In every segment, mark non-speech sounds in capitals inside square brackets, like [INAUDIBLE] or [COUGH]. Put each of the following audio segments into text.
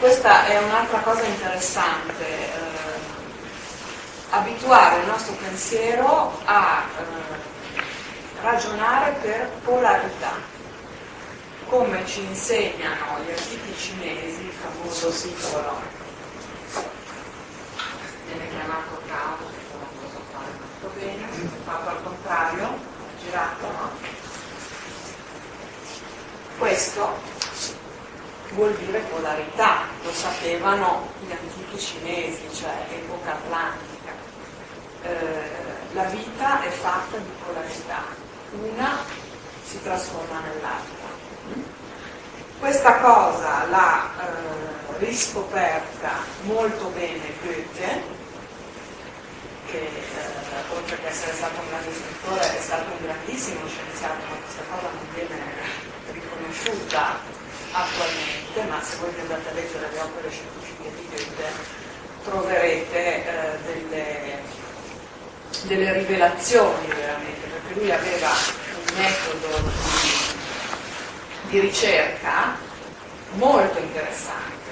questa è un'altra cosa interessante, eh, abituare il nostro pensiero a eh, ragionare per polarità, come ci insegnano gli antichi cinesi, il famoso simbolo, viene chiamato caos, non posso fare molto bene, fatto al contrario, girato, no? Questo vuol dire polarità, lo sapevano gli antichi cinesi, cioè epoca atlantica. Eh, la vita è fatta di polarità, una si trasforma nell'altra. Questa cosa l'ha eh, riscoperta molto bene Goethe, che eh, oltre che essere stato un grande scrittore è stato un grandissimo scienziato, ma questa cosa non viene riconosciuta attualmente, ma se voi andate a leggere le opere scientifiche di Goethe troverete eh, delle, delle, rivelazioni veramente, perché lui aveva un metodo di, di ricerca molto interessante,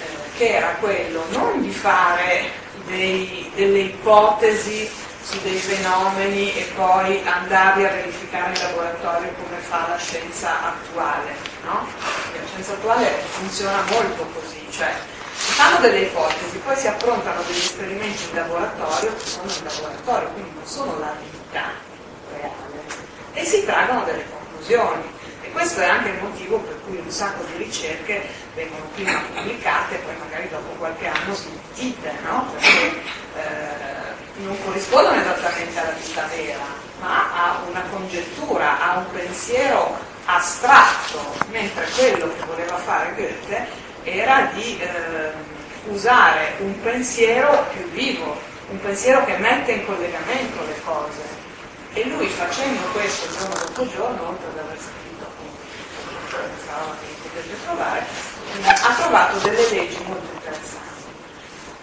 eh, che era quello non di fare dei, delle ipotesi su dei fenomeni e poi andarli a verificare in laboratorio come fa la scienza attuale. No? La scienza attuale funziona molto così, cioè si fanno delle ipotesi, poi si approntano degli esperimenti in laboratorio che sono in laboratorio, quindi non sono la vita reale, e si traggono delle conclusioni. E questo è anche il motivo per cui un sacco di ricerche vengono prima pubblicate e poi magari dopo qualche anno smentite, no? Perché, eh, non corrispondono esattamente alla vita vera, ma a una congettura, a un pensiero astratto, mentre quello che voleva fare Goethe era di eh, usare un pensiero più vivo, un pensiero che mette in collegamento le cose. E lui facendo questo giorno dopo giorno, oltre ad aver scritto appunto che trovare, ha trovato delle leggi molto interessanti.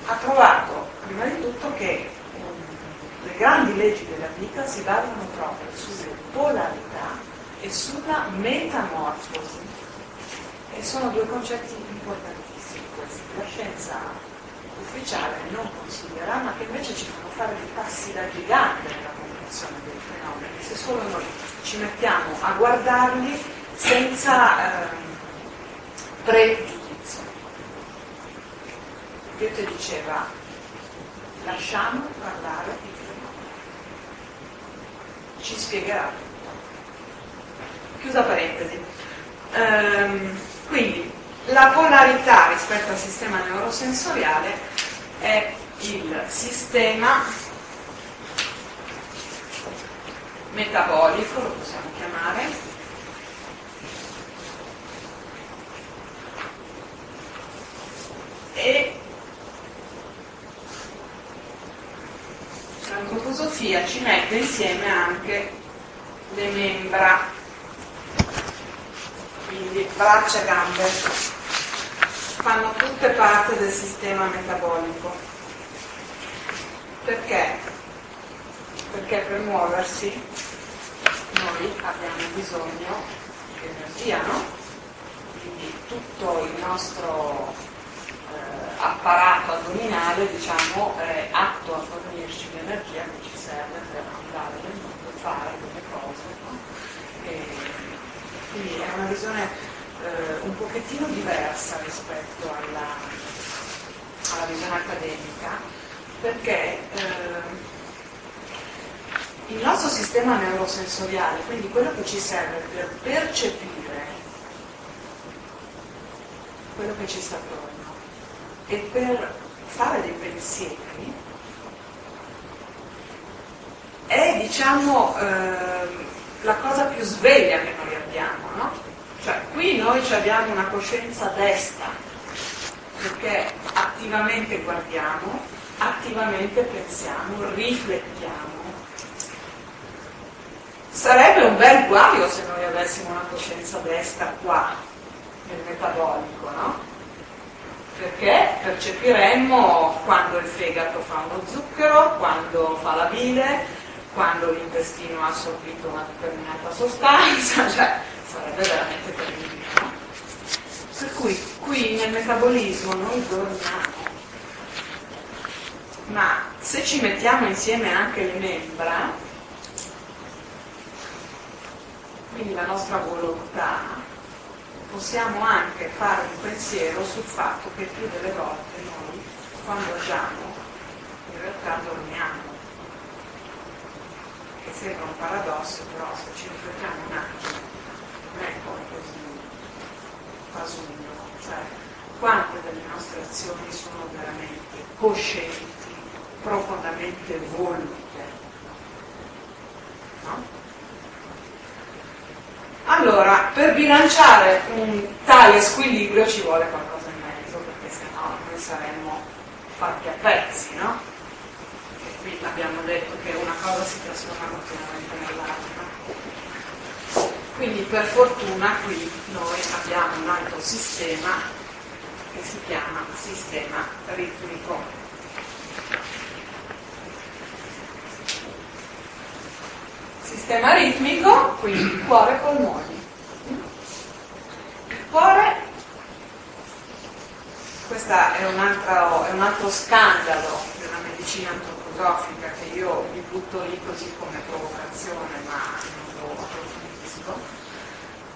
Ha trovato prima di tutto che grandi leggi della vita si basano proprio sulle polarità e sulla metamorfosi. E sono due concetti importantissimi questi. La scienza ufficiale non considera, ma che invece ci fanno fare dei passi da gigante nella comprensione dei fenomeni, se solo noi ci mettiamo a guardarli senza eh, pregiudizio. Goethe diceva, lasciamo parlare ci spiegherà. Chiusa parentesi. Ehm, quindi la polarità rispetto al sistema neurosensoriale è il sistema metabolico, lo possiamo chiamare, e l'antroposofia ci mette insieme anche le membra, quindi braccia e gambe, fanno tutte parte del sistema metabolico. Perché? Perché per muoversi noi abbiamo bisogno di energia, no? Quindi tutto il nostro apparato addominale diciamo, è atto a fornirci l'energia che ci serve per andare nel mondo e fare delle cose. No? quindi è una visione eh, un pochettino diversa rispetto alla, alla visione accademica, perché eh, il nostro sistema neurosensoriale, quindi quello che ci serve per percepire quello che ci sta attorno, e per fare dei pensieri è diciamo eh, la cosa più sveglia che noi abbiamo, no? Cioè qui noi abbiamo una coscienza destra, perché attivamente guardiamo, attivamente pensiamo, riflettiamo. Sarebbe un bel guaio se noi avessimo una coscienza destra qua, nel metabolico, no? Perché percepiremmo quando il fegato fa uno zucchero, quando fa la bile, quando l'intestino ha assorbito una determinata sostanza, [LAUGHS] cioè sarebbe veramente terribile. No? Per cui qui nel metabolismo noi dormiamo, ma se ci mettiamo insieme anche le membra, quindi la nostra volontà, possiamo anche fare un pensiero sul fatto che più delle volte noi, quando agiamo, in realtà dormiamo. Che sembra un paradosso, però se ci riflettiamo un attimo, non è poi così fasullo, cioè quante delle nostre azioni sono veramente coscienti, profondamente volute. No? Allora, per bilanciare un tale squilibrio ci vuole qualcosa in mezzo, perché sennò noi saremmo fatti a pezzi, no? E qui abbiamo detto che una cosa si trasforma continuamente nell'altra. Quindi per fortuna qui noi abbiamo un altro sistema che si chiama sistema ritmico. Sistema ritmico, quindi cuore e polmoni. Il cuore, questo è è un altro scandalo della medicina antroposofica che io vi butto lì così come provocazione, ma non lo approfondisco.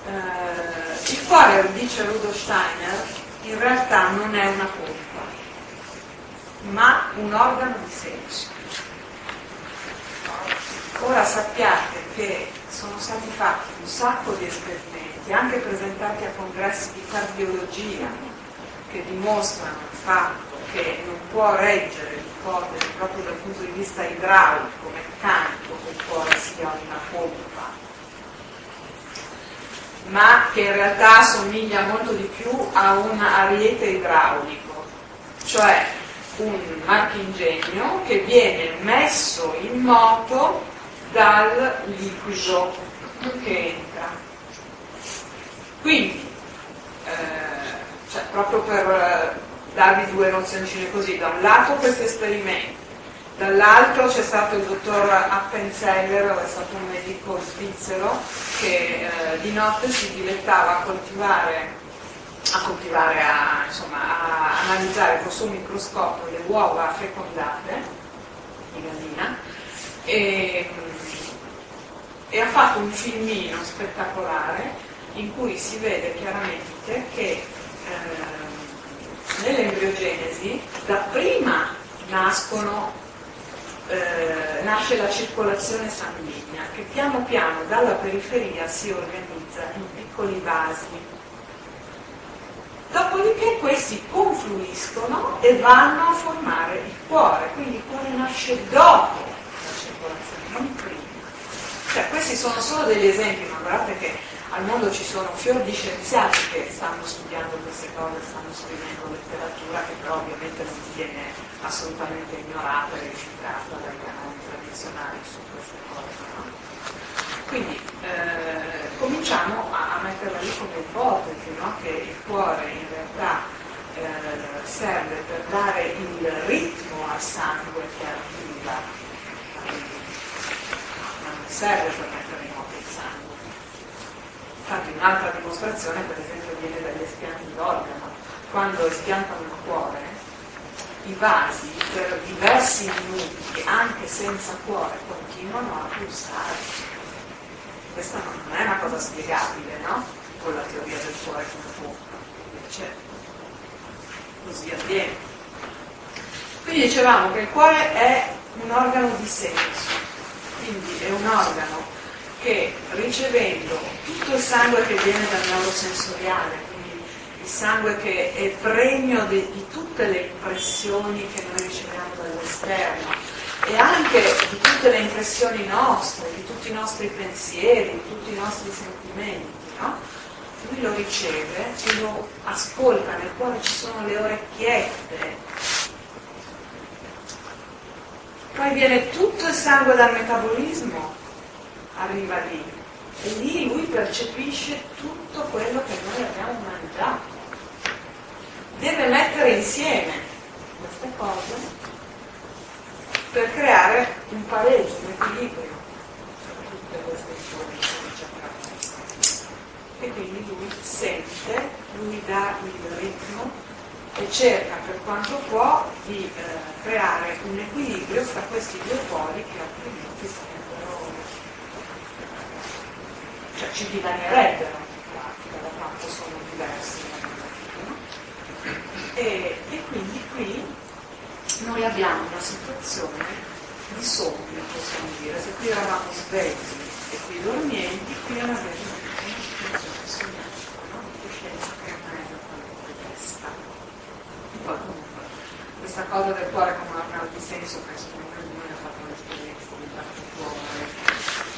Eh, il cuore, dice Rudolf Steiner, in realtà non è una colpa, ma un organo di senso Ora sappiate che sono stati fatti un sacco di esperimenti, anche presentati a congressi di cardiologia, che dimostrano il fatto che non può reggere l'ipotesi proprio dal punto di vista idraulico, meccanico, che il cuore sia una pompa, ma che in realtà assomiglia molto di più a un ariete idraulico, cioè un marchingegno che viene messo in moto dal liquido che entra. Quindi, eh, cioè, proprio per eh, darvi due nozioncine così, da un lato questo esperimento, dall'altro c'è stato il dottor Appenzeller, è stato un medico svizzero che eh, di notte si dilettava a coltivare a coltivare, a, insomma, a analizzare con suo microscopio le uova fecondate di gallina e e ha fatto un filmino spettacolare in cui si vede chiaramente che eh, nell'embriogenesi dapprima nascono, eh, nasce la circolazione sanguigna che piano piano dalla periferia si organizza in piccoli vasi. Dopodiché questi confluiscono e vanno a formare il cuore, quindi il cuore nasce dopo la circolazione, non prima. Cioè, questi sono solo degli esempi, ma guardate che al mondo ci sono fior di scienziati che stanno studiando queste cose, stanno scrivendo letteratura che però ovviamente non viene assolutamente ignorata e rifiutata dai canali tradizionali su queste cose. No? Quindi eh, cominciamo a, metterla lì come ipotesi, no? che il cuore in realtà eh, serve per dare il ritmo al sangue che arriva serve per mettere in moto il sangue. Infatti un'altra dimostrazione per esempio viene dagli espianti d'organo. Quando espiantano il cuore, i vasi per diversi minuti, anche senza cuore, continuano a pulsare. Questa non è una cosa spiegabile, no? Con la teoria del cuore pompa. Invece così avviene. Quindi dicevamo che il cuore è un organo di senso, quindi è un organo che ricevendo tutto il sangue che viene dal neurosensoriale, quindi il sangue che è pregno di, di tutte le impressioni che noi riceviamo dall'esterno e anche di tutte le impressioni nostre, di tutti i nostri pensieri, di tutti i nostri sentimenti, no? Lui lo riceve e lo ascolta, nel cuore ci sono le orecchiette poi viene tutto il sangue dal metabolismo, arriva lì, e lì lui percepisce tutto quello che noi abbiamo mangiato. Deve mettere insieme queste cose per creare un pareggio, un equilibrio tra tutte queste informazioni e quindi lui sente, lui dà il ritmo e cerca per quanto può di eh, creare un equilibrio fra questi due poli che altrimenti sarebbero cioè ci divanierebbero da quanto sono diversi no? e, e quindi qui noi abbiamo una situazione di sogno possiamo dire se qui eravamo svegli e qui dormienti qui è una vera sognata no? di coscienza con la testa e poi comunque questa cosa del cuore come un organo di senso penso che ognuno ha fatto un'esperienza di parte cuore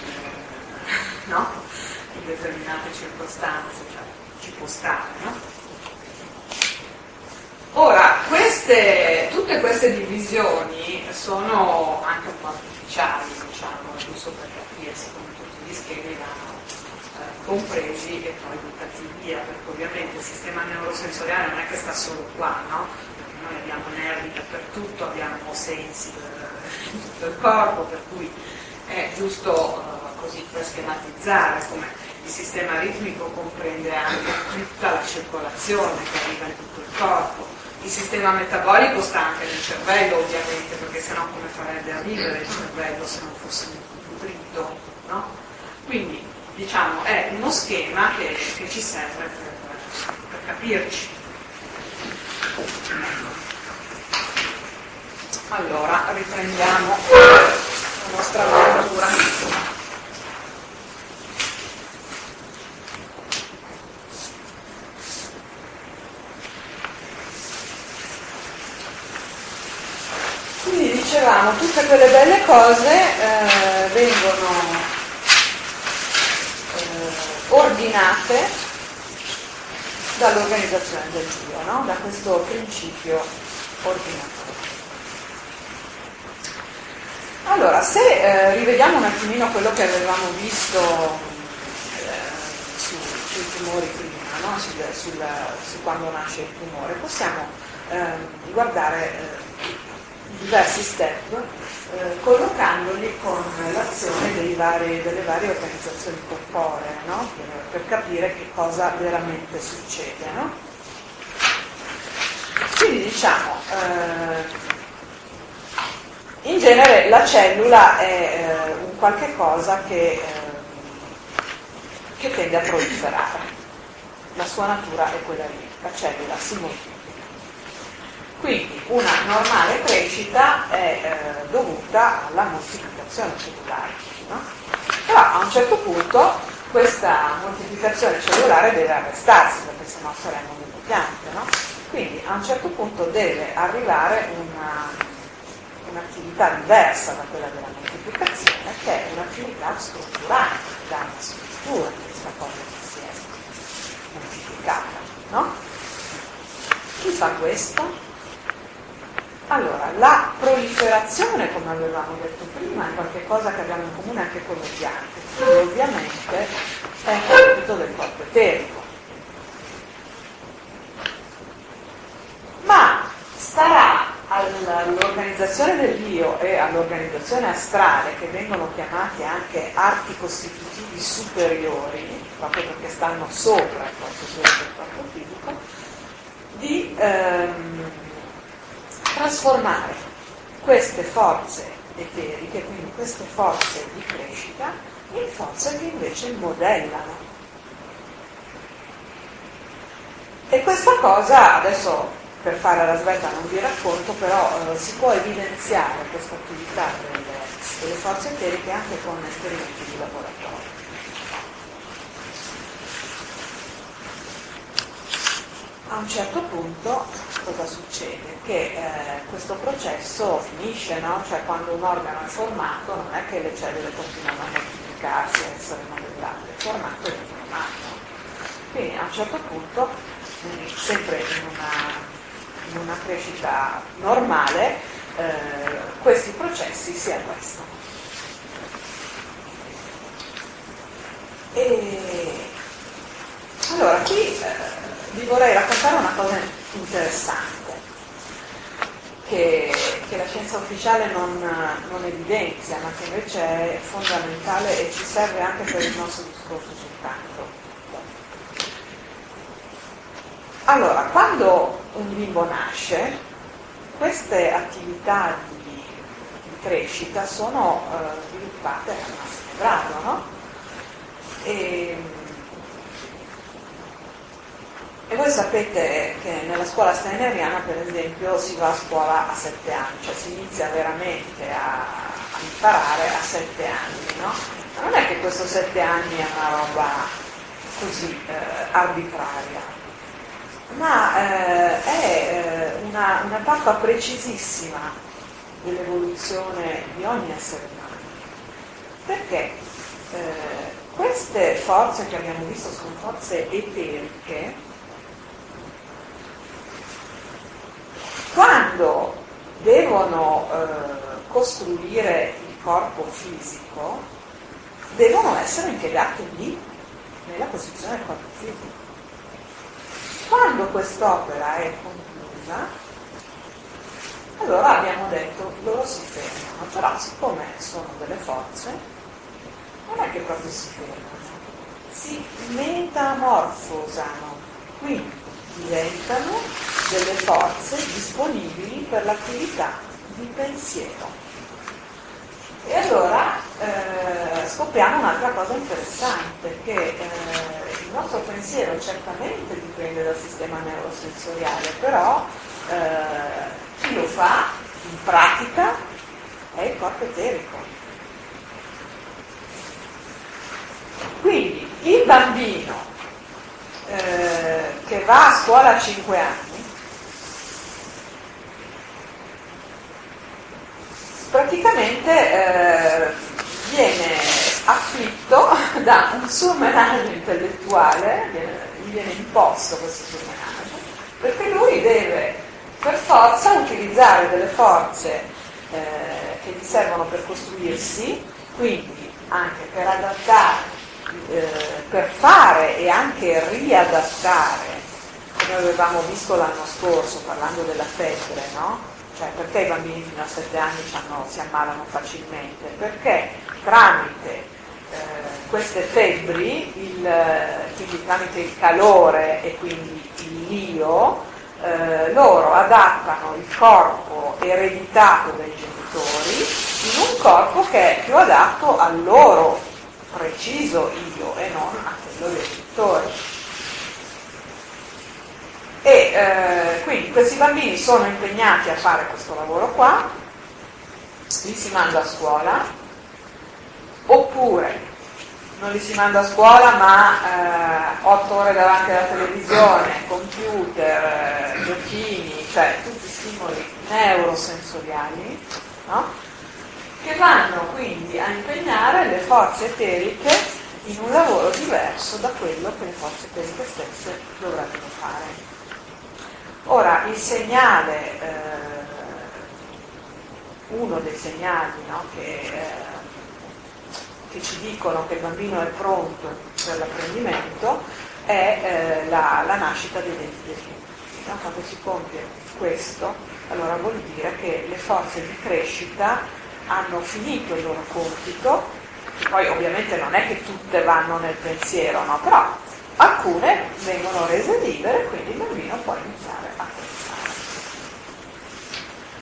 eh, no? in determinate circostanze, cioè ci può stare, no? Ora, queste, tutte queste divisioni sono anche un po' artificiali, diciamo, giusto per capirsi come tutti gli schemi vanno eh, compresi e poi buttati via, perché ovviamente il sistema neurosensoriale non è che sta solo qua, no? Perché noi abbiamo nervi dappertutto, abbiamo sensi del, del corpo, per cui è giusto uh, così per schematizzare come il sistema ritmico comprende anche tutta la circolazione che arriva in tutto il corpo. Il sistema metabolico sta anche nel cervello, ovviamente, perché sennò come farebbe a vivere il cervello se non fosse nutrito, no? Quindi, diciamo, è uno schema che, che ci serve per, per capirci. Allora, riprendiamo la nostra avventura. Dicevamo, tutte quelle belle cose eh, vengono eh, ordinate dall'organizzazione del Dio, no? da questo principio ordinatore. Allora, se eh, rivediamo un attimino quello che avevamo visto eh, su, sui tumori prima, no? sul, sul, su quando nasce il tumore, possiamo ehm, guardare eh, diversi step eh, collocandoli con l'azione vari, delle varie organizzazioni corporee no? per, per, capire che cosa veramente succede. No? Quindi diciamo, eh, in genere la cellula è eh, un qualche cosa che, eh, che tende a proliferare, la sua natura è quella lì, la cellula si moltiplica quindi una normale crescita è eh, dovuta alla moltiplicazione cellulare. No? Però a un certo punto questa moltiplicazione cellulare deve arrestarsi perché sennò saremmo delle piante. No? Quindi a un certo punto deve arrivare una, un'attività diversa da quella della moltiplicazione che è un'attività strutturale, che dà una struttura a questa cosa che si è moltiplicata. No? Chi fa questo? Allora, la proliferazione, come avevamo detto prima, è qualcosa che abbiamo in comune anche con le piante, quindi ovviamente è un compito del corpo eterico. Ma starà all'organizzazione del Dio e all'organizzazione astrale, che vengono chiamati anche arti costitutivi superiori, proprio perché stanno sopra il corpo eterico e il corpo fisico, di ehm, trasformare queste forze eteriche, quindi queste forze di crescita, in forze che invece modellano. E questa cosa, adesso per fare la svelta non vi racconto, però eh, si può evidenziare questa attività delle, delle forze eteriche anche con esperimenti di laboratorio. A un certo punto cosa succede? Che eh, questo processo finisce, no? Cioè quando un organo è formato non è che le cellule continuano a moltiplicarsi, a essere modellate, il formato è formato. Quindi a un certo punto, sempre in una, in una crescita normale, eh, questi processi si arrestano. E allora qui eh, vi vorrei raccontare una cosa interessante che, che la scienza ufficiale non, non, evidenzia, ma che invece è fondamentale e ci serve anche per il nostro discorso sul canto. allora, quando un bimbo nasce, queste attività di, di crescita sono eh, sviluppate al massimo grado, no? E, e voi sapete che nella scuola steineriana, per esempio, si va a scuola a sette anni, cioè si inizia veramente a, imparare a sette anni, no? Ma non è che questo sette anni è una roba così eh, arbitraria, ma eh, è eh, una, una tappa precisissima dell'evoluzione di ogni essere umano. Perché eh, queste forze che abbiamo visto sono forze eteriche, quando devono eh, costruire il corpo fisico, devono essere impiegate lì, nella costruzione del corpo fisico. Quando quest'opera è conclusa, allora abbiamo detto loro si fermano, però siccome sono delle forze, non è che proprio si fermano, si metamorfosano, quindi diventano delle forze disponibili per l'attività di pensiero. E allora eh, scopriamo un'altra cosa interessante, che eh, il nostro pensiero certamente dipende dal sistema neurosensoriale, però eh, chi lo fa in pratica è il corpo eterico. Quindi il bambino eh, che va a scuola a 5 anni praticamente eh, viene afflitto [LAUGHS] da un surmenage intellettuale, gli viene imposto questo surmenage, perché lui deve per forza utilizzare delle forze eh, che gli servono per costruirsi, quindi anche per adattare, eh, per fare e anche riadattare, come avevamo visto l'anno scorso parlando della febbre, no? Cioè, perché i bambini fino a 7 anni si ammalano facilmente? Perché tramite eh, queste febbri, il, quindi tramite il calore e quindi il lio, eh, loro adattano il corpo ereditato dai genitori in un corpo che è più adatto al loro preciso io e non a quello dei genitori. E eh, quindi questi bambini sono impegnati a fare questo lavoro qua, li si manda a scuola, oppure non li si manda a scuola ma eh, 8 ore davanti alla televisione, computer, eh, giochini, cioè tutti stimoli neurosensoriali, no? Che vanno quindi a impegnare le forze eteriche in un lavoro diverso da quello che le forze eteriche stesse dovrebbero fare. Ora, il segnale, eh, uno dei segnali no, che, eh, che, ci dicono che il bambino è pronto per l'apprendimento è eh, la, la, nascita dei denti definitivi. No? Quando si compie questo, allora vuol dire che le forze di crescita hanno finito il loro compito, poi ovviamente non è che tutte vanno nel pensiero, no? però alcune vengono rese libere, quindi il bambino può iniziare.